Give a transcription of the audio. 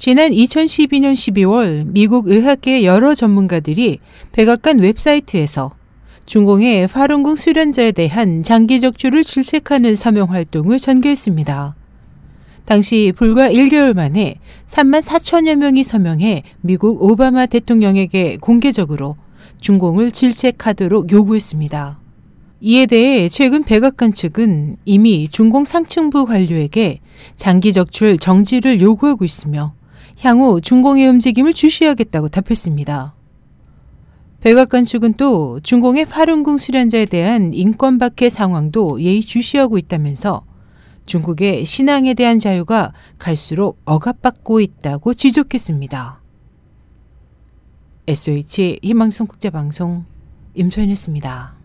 지난 2012년 12월 미국 의학계 여러 전문가들이 백악관 웹사이트에서 중공의 파룬궁 수련자에 대한 장기 적주를 질책하는 서명 활동을 전개했습니다. 당시 불과 1개월 만에 3만 4천여 명이 서명해 미국 오바마 대통령에게 공개적으로 중공을 질책하도록 요구했습니다. 이에 대해 최근 백악관 측은 이미 중공 상층부 관료에게 장기 적출 정지를 요구하고 있으며 향후 중공의 움직임을 주시하겠다고 답했습니다. 백악관 측은 또 중공의 파룬궁 수련자에 대한 인권 박해 상황도 예의주시하고 있다면서 중국의 신앙에 대한 자유가 갈수록 억압받고 있다고 지적했습니다. SOH 희망성 국제방송 임소연이었습니다.